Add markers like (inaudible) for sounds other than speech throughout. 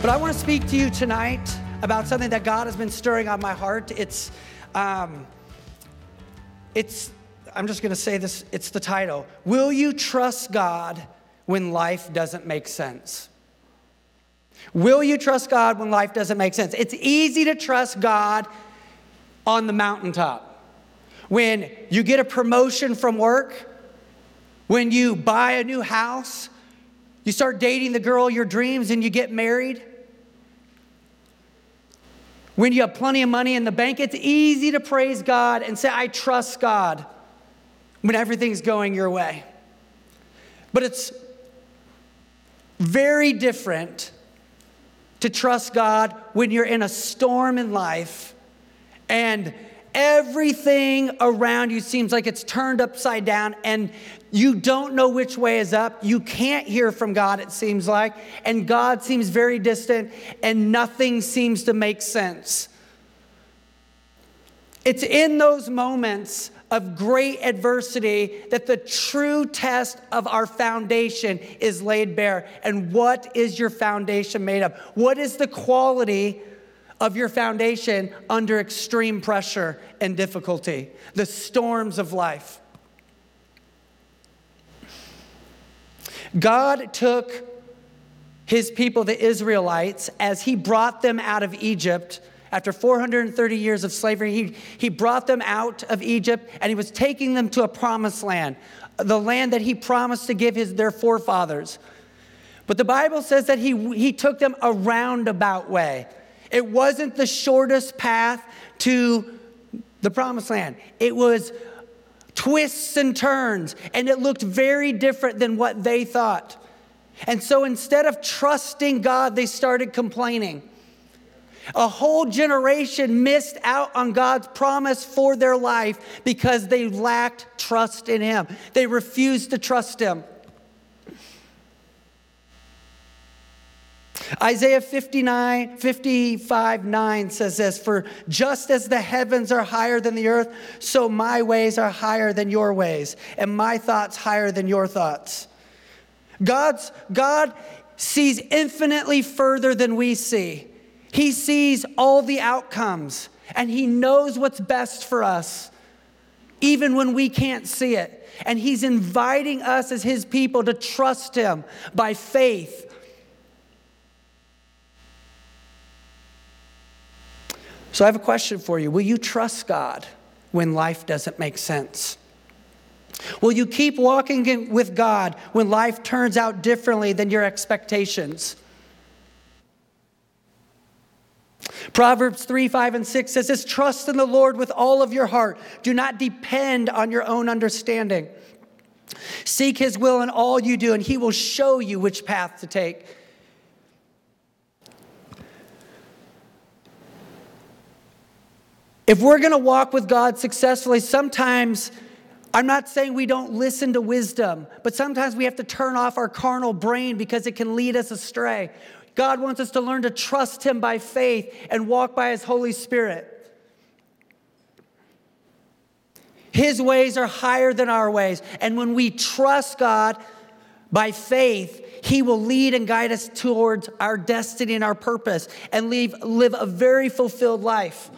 But I want to speak to you tonight about something that God has been stirring on my heart. It's, um, it's, I'm just going to say this, it's the title Will you trust God when life doesn't make sense? Will you trust God when life doesn't make sense? It's easy to trust God on the mountaintop. When you get a promotion from work, when you buy a new house, you start dating the girl your dreams and you get married, when you have plenty of money in the bank, it's easy to praise God and say, I trust God when everything's going your way. But it's very different to trust God when you're in a storm in life and everything around you seems like it's turned upside down and you don't know which way is up. You can't hear from God, it seems like, and God seems very distant and nothing seems to make sense. It's in those moments of great adversity that the true test of our foundation is laid bare. And what is your foundation made of? What is the quality of your foundation under extreme pressure and difficulty, the storms of life. God took his people, the Israelites, as he brought them out of Egypt after 430 years of slavery. He, he brought them out of Egypt and he was taking them to a promised land, the land that he promised to give his, their forefathers. But the Bible says that he, he took them a roundabout way. It wasn't the shortest path to the promised land. It was twists and turns, and it looked very different than what they thought. And so instead of trusting God, they started complaining. A whole generation missed out on God's promise for their life because they lacked trust in Him. They refused to trust Him. Isaiah 59, 55, 9 says this For just as the heavens are higher than the earth, so my ways are higher than your ways, and my thoughts higher than your thoughts. God's, God sees infinitely further than we see. He sees all the outcomes, and He knows what's best for us, even when we can't see it. And He's inviting us as His people to trust Him by faith So I have a question for you. Will you trust God when life doesn't make sense? Will you keep walking with God when life turns out differently than your expectations? Proverbs 3, 5, and 6 says this Trust in the Lord with all of your heart. Do not depend on your own understanding. Seek his will in all you do, and he will show you which path to take. If we're going to walk with God successfully, sometimes I'm not saying we don't listen to wisdom, but sometimes we have to turn off our carnal brain because it can lead us astray. God wants us to learn to trust Him by faith and walk by His Holy Spirit. His ways are higher than our ways. And when we trust God by faith, He will lead and guide us towards our destiny and our purpose and leave, live a very fulfilled life.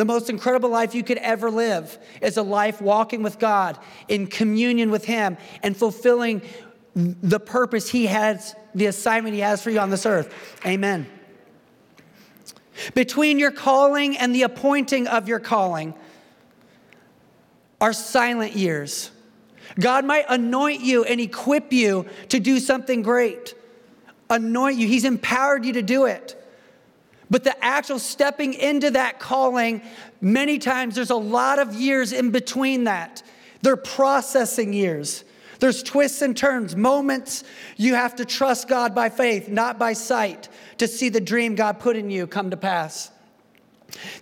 The most incredible life you could ever live is a life walking with God in communion with Him and fulfilling the purpose He has, the assignment He has for you on this earth. Amen. Between your calling and the appointing of your calling are silent years. God might anoint you and equip you to do something great. Anoint you, He's empowered you to do it. But the actual stepping into that calling, many times there's a lot of years in between that. They're processing years. There's twists and turns, moments you have to trust God by faith, not by sight, to see the dream God put in you come to pass.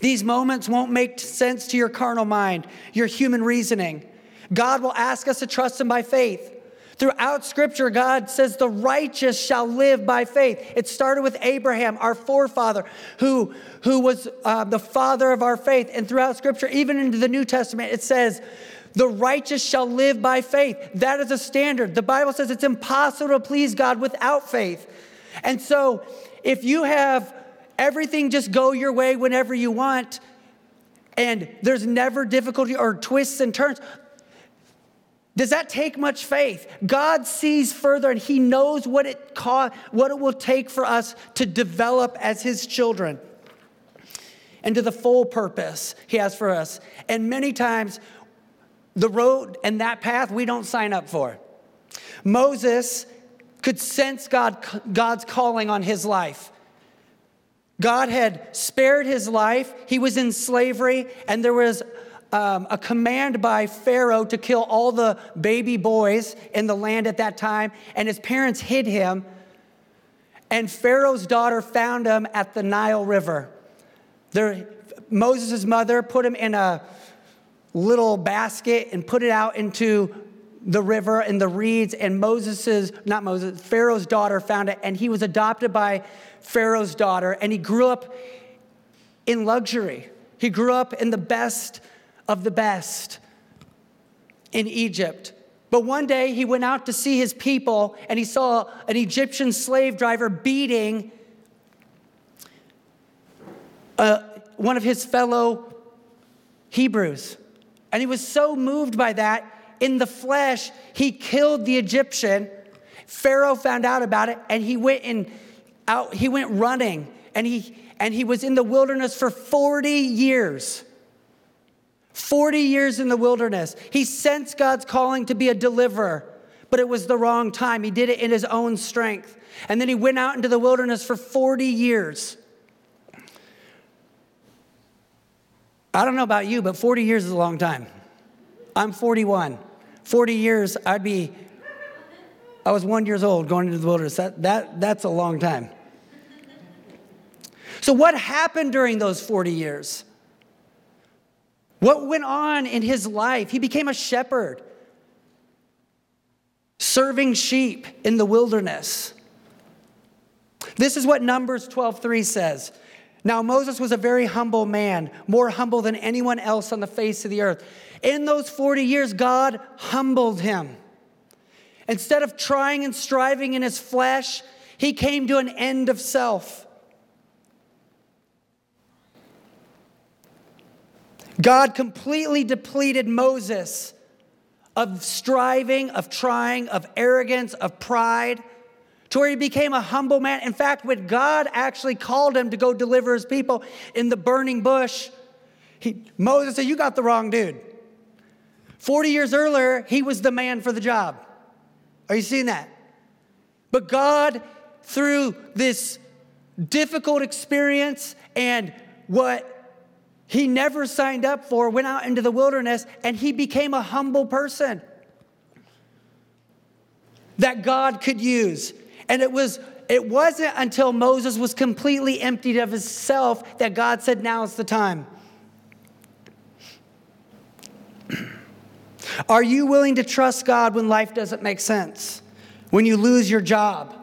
These moments won't make sense to your carnal mind, your human reasoning. God will ask us to trust Him by faith. Throughout scripture, God says the righteous shall live by faith. It started with Abraham, our forefather, who, who was uh, the father of our faith. And throughout scripture, even into the New Testament, it says, the righteous shall live by faith. That is a standard. The Bible says it's impossible to please God without faith. And so, if you have everything just go your way whenever you want, and there's never difficulty or twists and turns, does that take much faith? God sees further and he knows what it co- what it will take for us to develop as his children and to the full purpose he has for us. And many times the road and that path we don't sign up for. Moses could sense God, God's calling on his life. God had spared his life. He was in slavery, and there was um, a command by Pharaoh to kill all the baby boys in the land at that time, and his parents hid him. And Pharaoh's daughter found him at the Nile River. Moses' mother put him in a little basket and put it out into the river and the reeds. And Moses's, not Moses, Pharaoh's daughter found it, and he was adopted by Pharaoh's daughter, and he grew up in luxury. He grew up in the best of the best in Egypt. But one day he went out to see his people and he saw an Egyptian slave driver beating uh, one of his fellow Hebrews. And he was so moved by that, in the flesh, he killed the Egyptian. Pharaoh found out about it and he went and out, he went running and he and he was in the wilderness for 40 years. 40 years in the wilderness. He sensed God's calling to be a deliverer, but it was the wrong time. He did it in his own strength. And then he went out into the wilderness for 40 years. I don't know about you, but 40 years is a long time. I'm 41. 40 years, I'd be, I was one years old going into the wilderness. That, that, that's a long time. So, what happened during those 40 years? What went on in his life? He became a shepherd, serving sheep in the wilderness. This is what Numbers 12:3 says. Now Moses was a very humble man, more humble than anyone else on the face of the earth. In those 40 years God humbled him. Instead of trying and striving in his flesh, he came to an end of self. God completely depleted Moses of striving, of trying, of arrogance, of pride, to where he became a humble man. In fact, when God actually called him to go deliver his people in the burning bush, he, Moses said, You got the wrong dude. 40 years earlier, he was the man for the job. Are you seeing that? But God, through this difficult experience and what he never signed up for, went out into the wilderness, and he became a humble person that God could use. And it was it wasn't until Moses was completely emptied of himself that God said, Now is the time. (clears throat) Are you willing to trust God when life doesn't make sense? When you lose your job?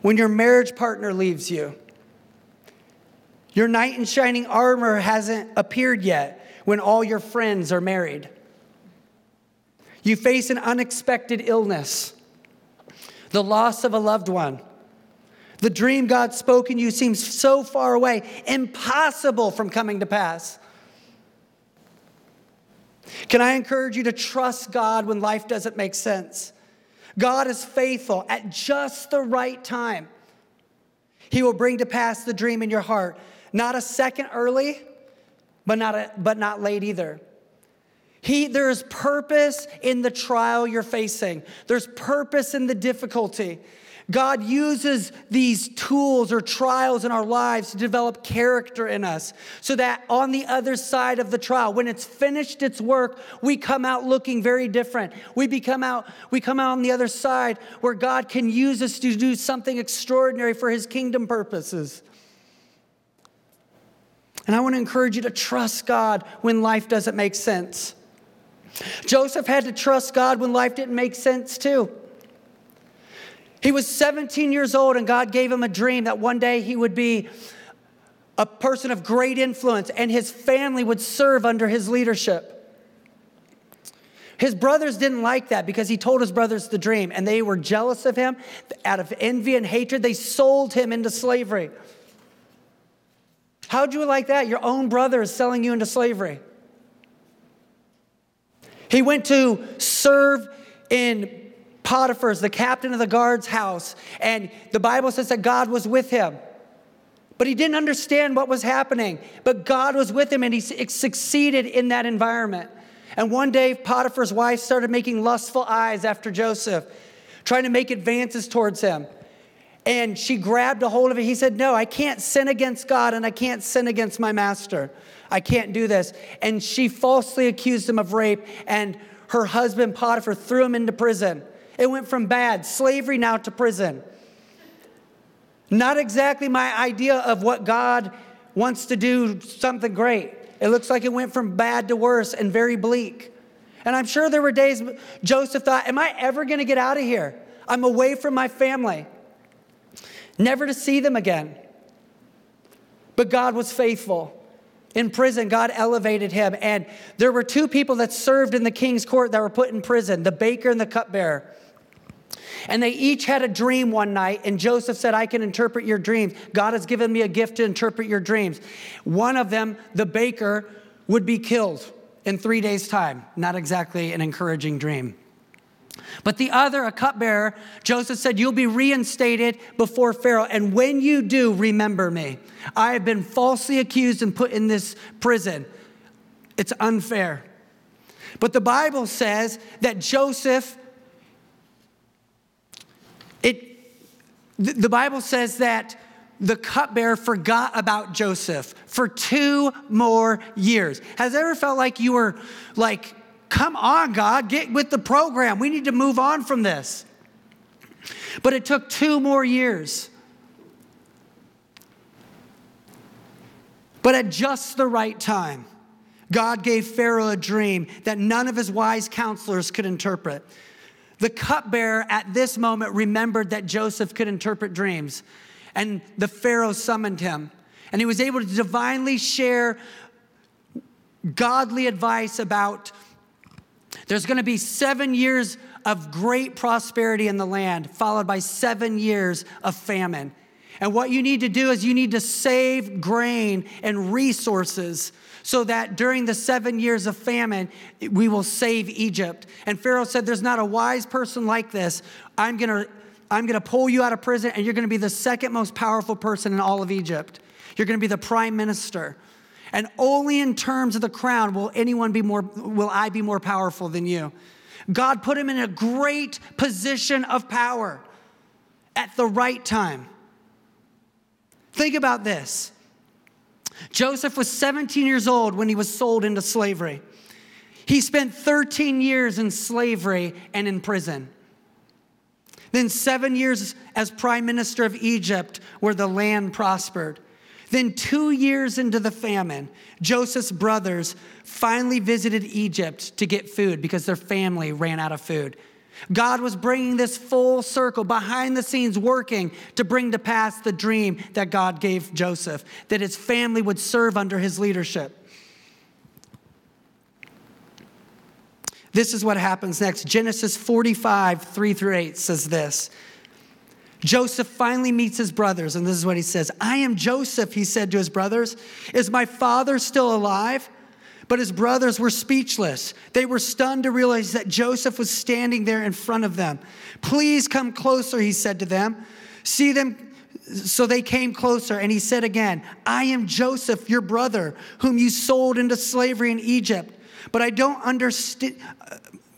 When your marriage partner leaves you? Your knight in shining armor hasn't appeared yet when all your friends are married. You face an unexpected illness, the loss of a loved one. The dream God spoke in you seems so far away, impossible from coming to pass. Can I encourage you to trust God when life doesn't make sense? God is faithful at just the right time. He will bring to pass the dream in your heart. Not a second early, but not, a, but not late either. He, there's purpose in the trial you're facing. There's purpose in the difficulty. God uses these tools or trials in our lives to develop character in us so that on the other side of the trial, when it's finished its work, we come out looking very different. We become out, we come out on the other side where God can use us to do something extraordinary for his kingdom purposes. And I want to encourage you to trust God when life doesn't make sense. Joseph had to trust God when life didn't make sense, too. He was 17 years old, and God gave him a dream that one day he would be a person of great influence and his family would serve under his leadership. His brothers didn't like that because he told his brothers the dream and they were jealous of him. Out of envy and hatred, they sold him into slavery. How'd you like that? Your own brother is selling you into slavery. He went to serve in Potiphar's, the captain of the guard's house, and the Bible says that God was with him. But he didn't understand what was happening. But God was with him and he succeeded in that environment. And one day, Potiphar's wife started making lustful eyes after Joseph, trying to make advances towards him. And she grabbed a hold of it. He said, No, I can't sin against God and I can't sin against my master. I can't do this. And she falsely accused him of rape, and her husband Potiphar threw him into prison. It went from bad, slavery now to prison. Not exactly my idea of what God wants to do something great. It looks like it went from bad to worse and very bleak. And I'm sure there were days Joseph thought, Am I ever going to get out of here? I'm away from my family, never to see them again. But God was faithful. In prison, God elevated him. And there were two people that served in the king's court that were put in prison the baker and the cupbearer. And they each had a dream one night, and Joseph said, I can interpret your dreams. God has given me a gift to interpret your dreams. One of them, the baker, would be killed in three days' time. Not exactly an encouraging dream. But the other, a cupbearer, Joseph said, You'll be reinstated before Pharaoh. And when you do, remember me. I have been falsely accused and put in this prison. It's unfair. But the Bible says that Joseph it, the Bible says that the cupbearer forgot about Joseph for two more years. Has ever felt like you were like, come on, God, get with the program. We need to move on from this. But it took two more years. But at just the right time, God gave Pharaoh a dream that none of his wise counselors could interpret. The cupbearer at this moment remembered that Joseph could interpret dreams, and the Pharaoh summoned him. And he was able to divinely share godly advice about there's going to be seven years of great prosperity in the land, followed by seven years of famine. And what you need to do is you need to save grain and resources so that during the seven years of famine, we will save Egypt. And Pharaoh said, There's not a wise person like this. I'm going to I'm to pull you out of prison, and you're going to be the second most powerful person in all of Egypt. You're going to be the prime minister. And only in terms of the crown will anyone be more, will I be more powerful than you. God put him in a great position of power at the right time. Think about this Joseph was 17 years old when he was sold into slavery. He spent 13 years in slavery and in prison. Then seven years as prime minister of Egypt, where the land prospered. Then, two years into the famine, Joseph's brothers finally visited Egypt to get food because their family ran out of food. God was bringing this full circle behind the scenes, working to bring to pass the dream that God gave Joseph, that his family would serve under his leadership. This is what happens next. Genesis 45, 3 through 8 says this. Joseph finally meets his brothers, and this is what he says I am Joseph, he said to his brothers. Is my father still alive? But his brothers were speechless. They were stunned to realize that Joseph was standing there in front of them. Please come closer, he said to them. See them. So they came closer, and he said again, I am Joseph, your brother, whom you sold into slavery in Egypt. But I don't understand,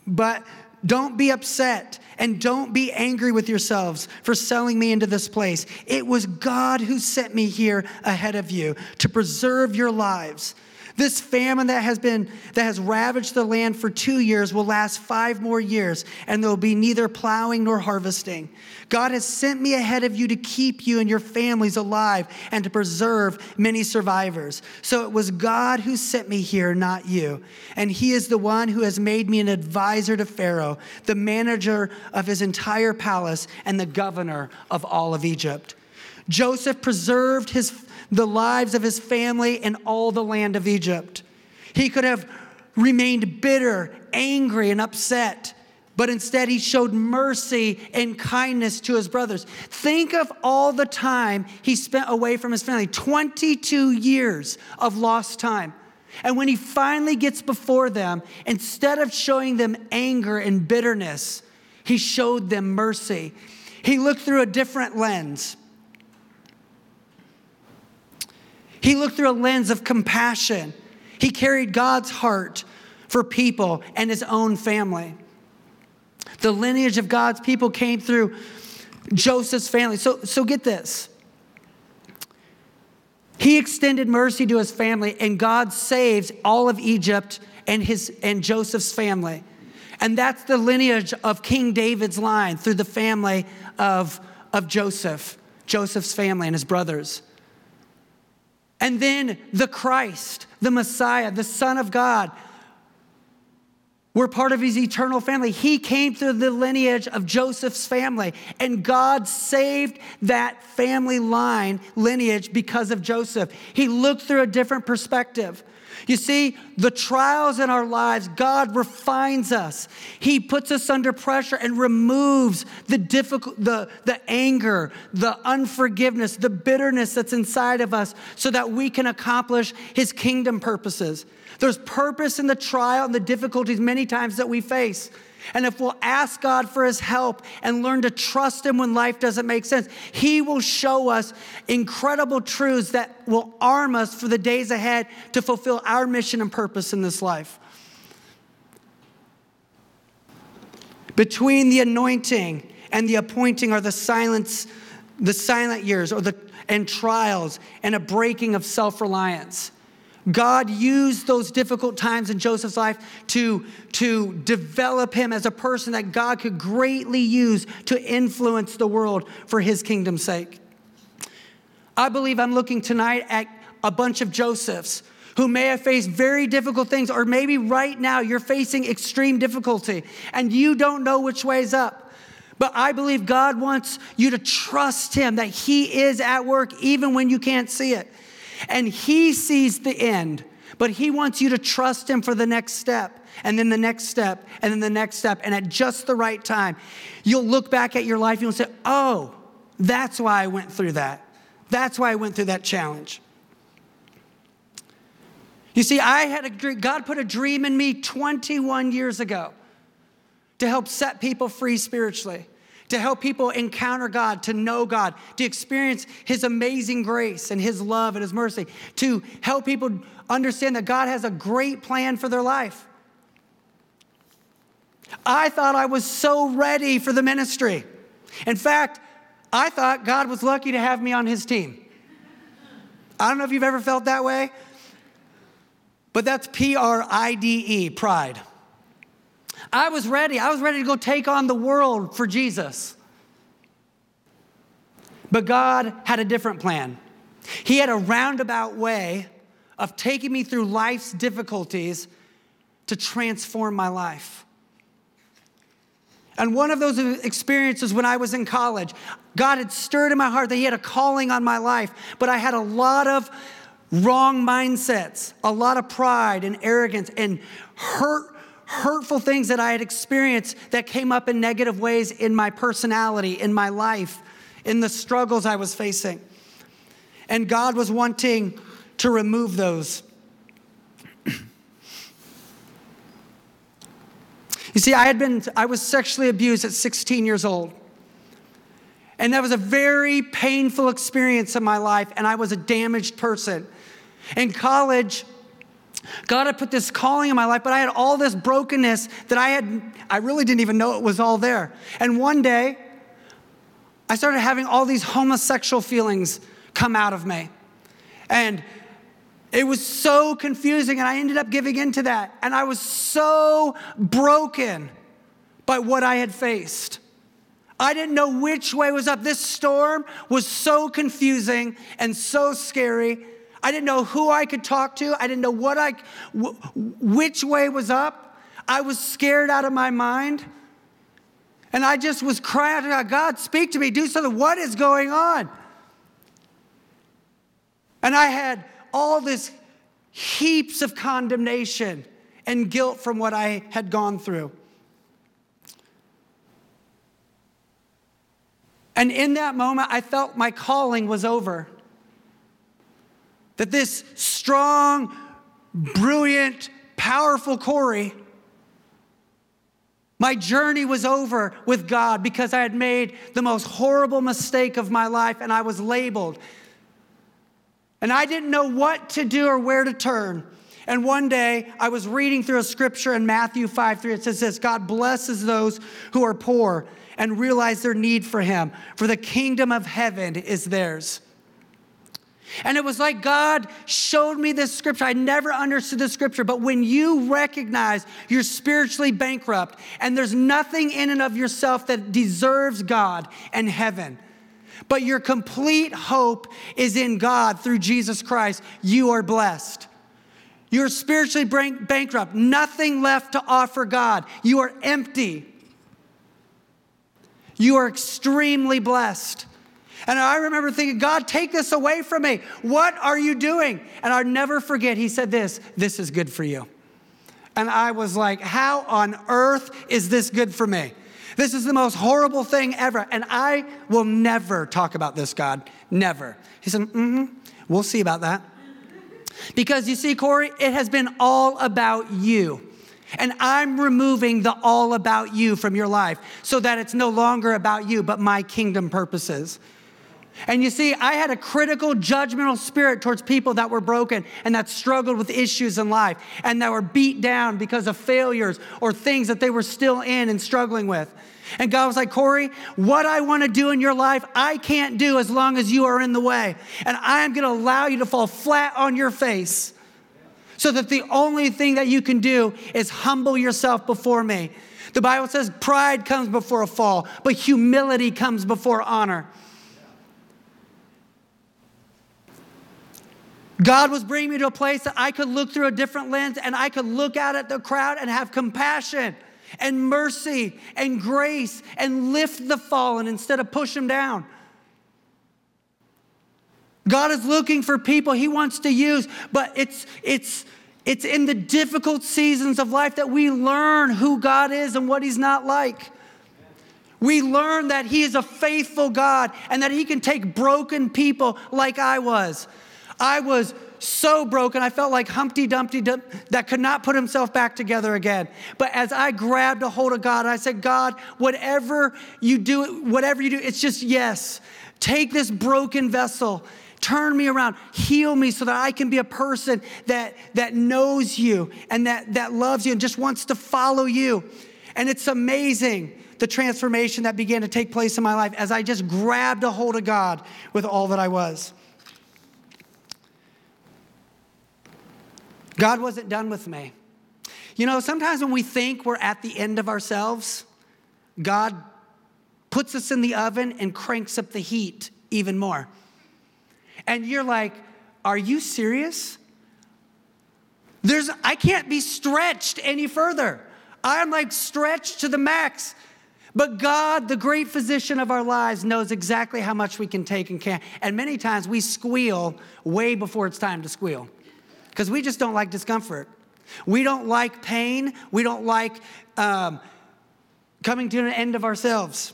but don't be upset and don't be angry with yourselves for selling me into this place. It was God who sent me here ahead of you to preserve your lives. This famine that has been that has ravaged the land for 2 years will last 5 more years and there will be neither plowing nor harvesting. God has sent me ahead of you to keep you and your families alive and to preserve many survivors. So it was God who sent me here, not you. And he is the one who has made me an advisor to Pharaoh, the manager of his entire palace and the governor of all of Egypt. Joseph preserved his the lives of his family and all the land of Egypt. He could have remained bitter, angry, and upset. But instead, he showed mercy and kindness to his brothers. Think of all the time he spent away from his family 22 years of lost time. And when he finally gets before them, instead of showing them anger and bitterness, he showed them mercy. He looked through a different lens. He looked through a lens of compassion. He carried God's heart for people and his own family. The lineage of God's people came through Joseph's family. So, so get this. He extended mercy to his family, and God saves all of Egypt and, his, and Joseph's family. And that's the lineage of King David's line through the family of, of Joseph, Joseph's family and his brothers. And then the Christ, the Messiah, the Son of God, we're part of his eternal family. He came through the lineage of Joseph's family, and God saved that family line lineage because of Joseph. He looked through a different perspective. You see, the trials in our lives, God refines us. He puts us under pressure and removes the difficult, the, the anger, the unforgiveness, the bitterness that's inside of us so that we can accomplish His kingdom purposes. There's purpose in the trial and the difficulties many times that we face. And if we'll ask God for his help and learn to trust him when life doesn't make sense, he will show us incredible truths that will arm us for the days ahead to fulfill our mission and purpose in this life. Between the anointing and the appointing are the silence, the silent years or the and trials and a breaking of self-reliance. God used those difficult times in Joseph's life to, to develop him as a person that God could greatly use to influence the world for his kingdom's sake. I believe I'm looking tonight at a bunch of Josephs who may have faced very difficult things, or maybe right now you're facing extreme difficulty and you don't know which way is up. But I believe God wants you to trust Him that He is at work even when you can't see it. And He sees the end, but He wants you to trust Him for the next step, and then the next step, and then the next step. And at just the right time, you'll look back at your life and you'll say, Oh, that's why I went through that. That's why I went through that challenge. You see, I had a dream, God put a dream in me 21 years ago to help set people free spiritually to help people encounter God, to know God, to experience His amazing grace and His love and His mercy, to help people understand that God has a great plan for their life. I thought I was so ready for the ministry. In fact, I thought God was lucky to have me on His team. I don't know if you've ever felt that way, but that's P R I D E, pride. I was ready. I was ready to go take on the world for Jesus. But God had a different plan. He had a roundabout way of taking me through life's difficulties to transform my life. And one of those experiences when I was in college, God had stirred in my heart that He had a calling on my life, but I had a lot of wrong mindsets, a lot of pride and arrogance and hurt hurtful things that I had experienced that came up in negative ways in my personality, in my life, in the struggles I was facing. And God was wanting to remove those. (clears throat) you see, I had been, I was sexually abused at 16 years old. And that was a very painful experience in my life, and I was a damaged person. In college, God had put this calling in my life, but I had all this brokenness that I had, I really didn't even know it was all there. And one day, I started having all these homosexual feelings come out of me. And it was so confusing, and I ended up giving into that. And I was so broken by what I had faced. I didn't know which way was up. This storm was so confusing and so scary. I didn't know who I could talk to. I didn't know what I, which way was up. I was scared out of my mind. And I just was crying out, God, speak to me, do something. What is going on? And I had all this heaps of condemnation and guilt from what I had gone through. And in that moment, I felt my calling was over. That this strong, brilliant, powerful Corey, my journey was over with God because I had made the most horrible mistake of my life and I was labeled. And I didn't know what to do or where to turn. And one day I was reading through a scripture in Matthew 5 3. It says this God blesses those who are poor and realize their need for Him, for the kingdom of heaven is theirs. And it was like God showed me this scripture. I never understood the scripture, but when you recognize you're spiritually bankrupt and there's nothing in and of yourself that deserves God and heaven, but your complete hope is in God through Jesus Christ, you are blessed. You're spiritually bankrupt, nothing left to offer God. You are empty. You are extremely blessed. And I remember thinking, God, take this away from me. What are you doing? And I'll never forget, he said this this is good for you. And I was like, how on earth is this good for me? This is the most horrible thing ever. And I will never talk about this, God. Never. He said, mm hmm, we'll see about that. Because you see, Corey, it has been all about you. And I'm removing the all about you from your life so that it's no longer about you, but my kingdom purposes. And you see, I had a critical, judgmental spirit towards people that were broken and that struggled with issues in life and that were beat down because of failures or things that they were still in and struggling with. And God was like, Corey, what I want to do in your life, I can't do as long as you are in the way. And I am going to allow you to fall flat on your face so that the only thing that you can do is humble yourself before me. The Bible says pride comes before a fall, but humility comes before honor. God was bringing me to a place that I could look through a different lens and I could look out at the crowd and have compassion and mercy and grace and lift the fallen instead of push them down. God is looking for people he wants to use, but it's, it's, it's in the difficult seasons of life that we learn who God is and what he's not like. We learn that he is a faithful God and that he can take broken people like I was. I was so broken, I felt like Humpty Dumpty that could not put himself back together again. But as I grabbed a hold of God, I said, God, whatever you do, whatever you do, it's just yes. Take this broken vessel turn me around, heal me so that I can be a person that, that knows you and that, that loves you and just wants to follow you. And it's amazing the transformation that began to take place in my life as I just grabbed a hold of God with all that I was. God wasn't done with me. You know, sometimes when we think we're at the end of ourselves, God puts us in the oven and cranks up the heat even more. And you're like, are you serious? There's, I can't be stretched any further. I'm like stretched to the max. But God, the great physician of our lives, knows exactly how much we can take and can. And many times we squeal way before it's time to squeal because we just don't like discomfort. We don't like pain. We don't like um, coming to an end of ourselves.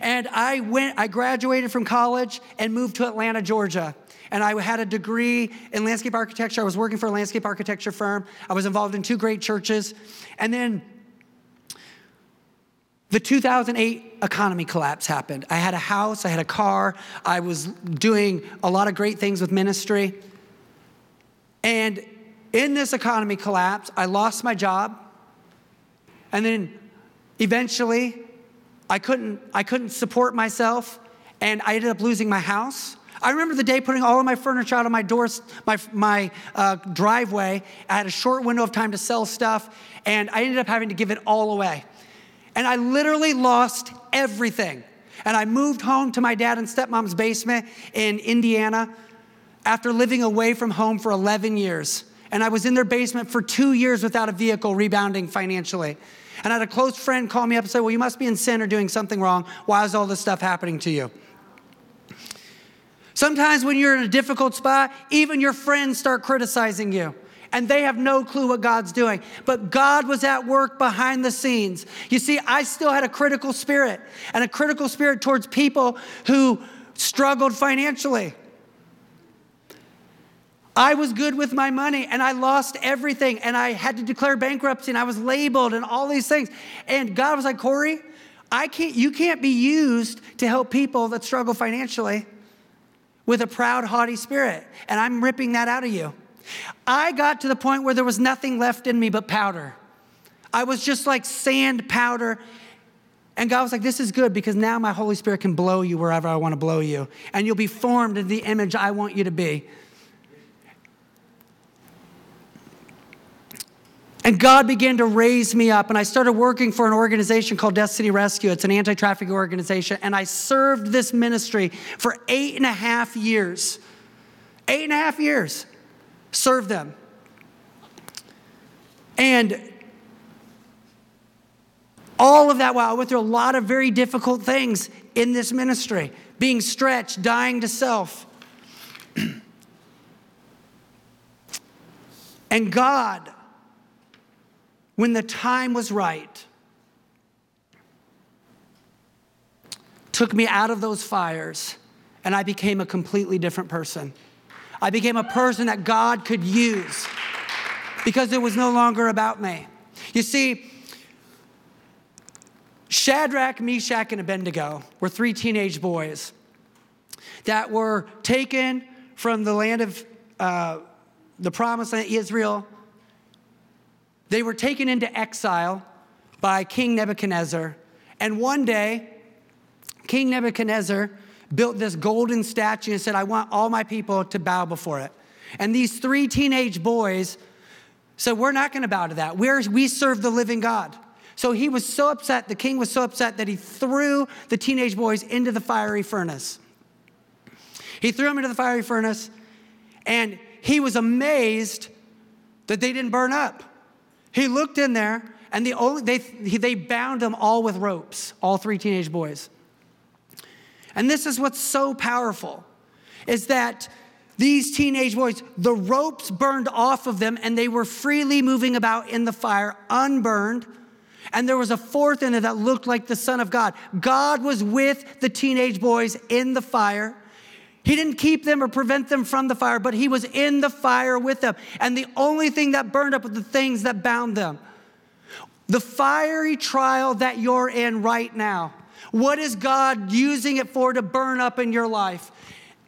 And I went, I graduated from college and moved to Atlanta, Georgia. And I had a degree in landscape architecture. I was working for a landscape architecture firm. I was involved in two great churches. And then the 2008 economy collapse happened. I had a house, I had a car, I was doing a lot of great things with ministry. And in this economy collapse, I lost my job. And then eventually, I couldn't, I couldn't support myself, and I ended up losing my house. I remember the day putting all of my furniture out on my doors, my, my uh, driveway. I had a short window of time to sell stuff, and I ended up having to give it all away. And I literally lost everything. And I moved home to my dad and stepmom's basement in Indiana after living away from home for 11 years. And I was in their basement for two years without a vehicle, rebounding financially. And I had a close friend call me up and say, Well, you must be in sin or doing something wrong. Why is all this stuff happening to you? Sometimes when you're in a difficult spot, even your friends start criticizing you. and they have no clue what God's doing. But God was at work behind the scenes. You see, I still had a critical spirit and a critical spirit towards people who struggled financially. I was good with my money and I lost everything and I had to declare bankruptcy and I was labeled and all these things. And God was like, Corey, I can't, you can't be used to help people that struggle financially with a proud, haughty spirit. And I'm ripping that out of you. I got to the point where there was nothing left in me but powder. I was just like sand powder. And God was like, This is good because now my Holy Spirit can blow you wherever I want to blow you. And you'll be formed in the image I want you to be. And God began to raise me up, and I started working for an organization called Destiny Rescue. It's an anti trafficking organization, and I served this ministry for eight and a half years. Eight and a half years, served them. And all of that while I went through a lot of very difficult things in this ministry, being stretched, dying to self. (clears throat) and God when the time was right, took me out of those fires, and I became a completely different person. I became a person that God could use because it was no longer about me. You see, Shadrach, Meshach, and Abednego were three teenage boys that were taken from the land of uh, the promised land, Israel, they were taken into exile by King Nebuchadnezzar. And one day, King Nebuchadnezzar built this golden statue and said, I want all my people to bow before it. And these three teenage boys said, We're not going to bow to that. We're, we serve the living God. So he was so upset, the king was so upset that he threw the teenage boys into the fiery furnace. He threw them into the fiery furnace, and he was amazed that they didn't burn up. He looked in there, and the only, they, they bound them all with ropes, all three teenage boys. And this is what's so powerful is that these teenage boys, the ropes burned off of them, and they were freely moving about in the fire, unburned. And there was a fourth in it that looked like the Son of God. God was with the teenage boys in the fire. He didn't keep them or prevent them from the fire, but he was in the fire with them. And the only thing that burned up was the things that bound them. The fiery trial that you're in right now, what is God using it for to burn up in your life?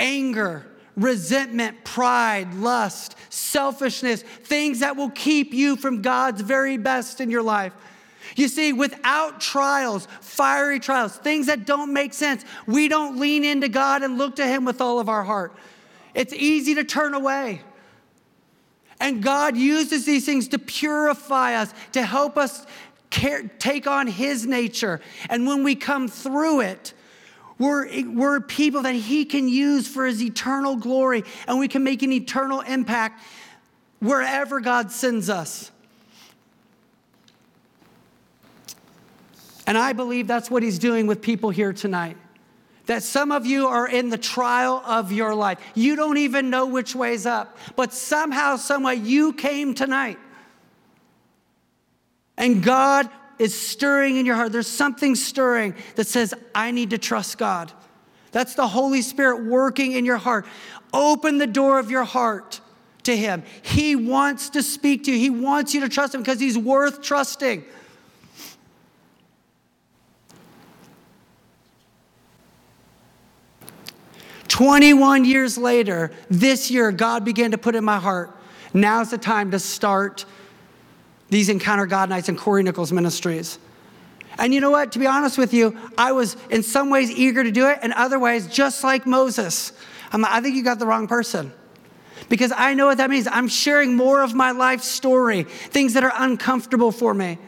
Anger, resentment, pride, lust, selfishness, things that will keep you from God's very best in your life. You see, without trials, fiery trials, things that don't make sense, we don't lean into God and look to Him with all of our heart. It's easy to turn away. And God uses these things to purify us, to help us care, take on His nature. And when we come through it, we're, we're people that He can use for His eternal glory, and we can make an eternal impact wherever God sends us. And I believe that's what he's doing with people here tonight. That some of you are in the trial of your life. You don't even know which way's up, but somehow, someway, you came tonight. And God is stirring in your heart. There's something stirring that says, I need to trust God. That's the Holy Spirit working in your heart. Open the door of your heart to Him. He wants to speak to you, He wants you to trust Him because He's worth trusting. 21 years later, this year, God began to put in my heart now's the time to start these Encounter God nights and Corey Nichols ministries. And you know what? To be honest with you, I was in some ways eager to do it, and other ways, just like Moses. I'm, I think you got the wrong person. Because I know what that means. I'm sharing more of my life story, things that are uncomfortable for me.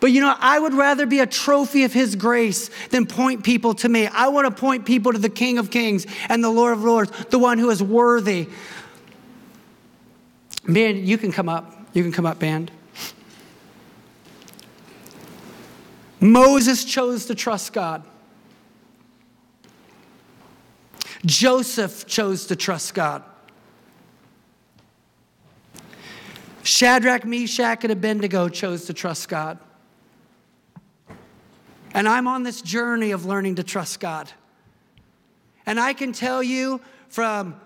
But you know, I would rather be a trophy of His grace than point people to me. I want to point people to the King of Kings and the Lord of Lords, the one who is worthy. Man, you can come up. You can come up, band. Moses chose to trust God. Joseph chose to trust God. Shadrach, Meshach, and Abednego chose to trust God. And I'm on this journey of learning to trust God. And I can tell you from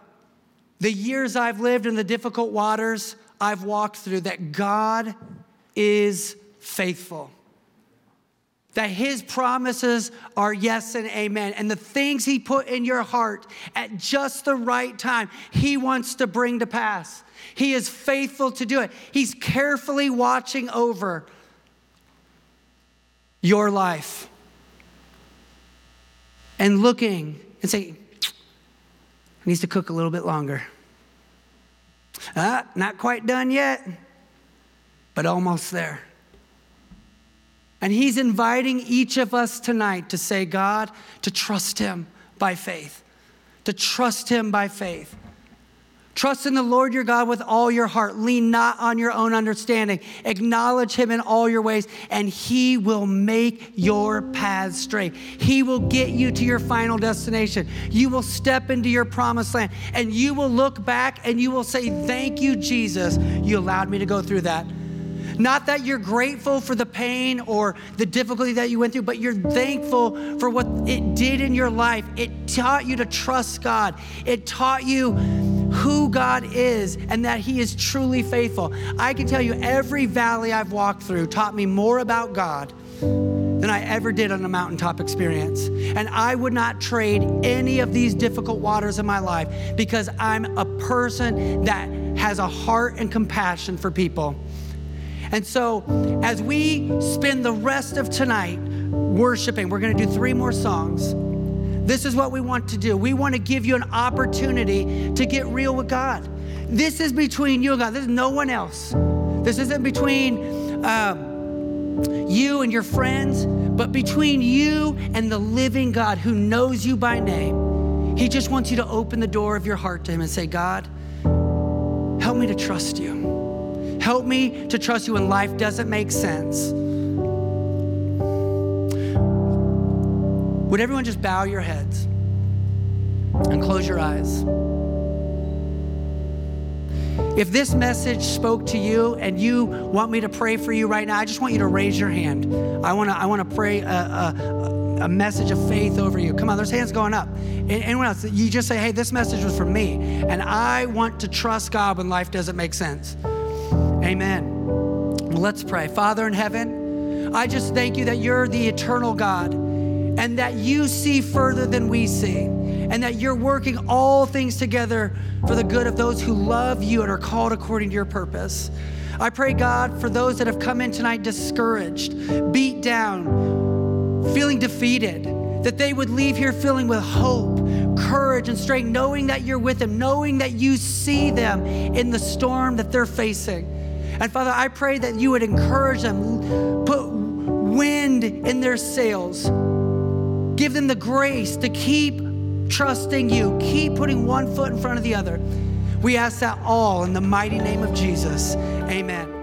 the years I've lived in the difficult waters I've walked through that God is faithful. That his promises are yes and amen. And the things he put in your heart at just the right time, he wants to bring to pass. He is faithful to do it. He's carefully watching over your life and looking and saying, needs to cook a little bit longer. Ah, not quite done yet, but almost there. And he's inviting each of us tonight to say, God, to trust him by faith, to trust him by faith. Trust in the Lord your God with all your heart. Lean not on your own understanding. Acknowledge him in all your ways, and he will make your paths straight. He will get you to your final destination. You will step into your promised land, and you will look back and you will say, Thank you, Jesus. You allowed me to go through that. Not that you're grateful for the pain or the difficulty that you went through, but you're thankful for what it did in your life. It taught you to trust God, it taught you God is and that He is truly faithful. I can tell you, every valley I've walked through taught me more about God than I ever did on a mountaintop experience. And I would not trade any of these difficult waters in my life because I'm a person that has a heart and compassion for people. And so, as we spend the rest of tonight worshiping, we're going to do three more songs. This is what we want to do. We want to give you an opportunity to get real with God. This is between you and God. This is no one else. This isn't between um, you and your friends, but between you and the living God who knows you by name. He just wants you to open the door of your heart to Him and say, God, help me to trust you. Help me to trust you when life doesn't make sense. Would everyone just bow your heads and close your eyes? If this message spoke to you and you want me to pray for you right now, I just want you to raise your hand. I want to I want to pray a, a, a, message of faith over you. Come on, there's hands going up. Anyone else? You just say, hey, this message was for me, and I want to trust God when life doesn't make sense. Amen. Let's pray. Father in heaven, I just thank you that you're the eternal God and that you see further than we see, and that you're working all things together for the good of those who love you and are called according to your purpose. I pray, God, for those that have come in tonight discouraged, beat down, feeling defeated, that they would leave here feeling with hope, courage, and strength, knowing that you're with them, knowing that you see them in the storm that they're facing. And Father, I pray that you would encourage them, put wind in their sails Give them the grace to keep trusting you, keep putting one foot in front of the other. We ask that all in the mighty name of Jesus. Amen.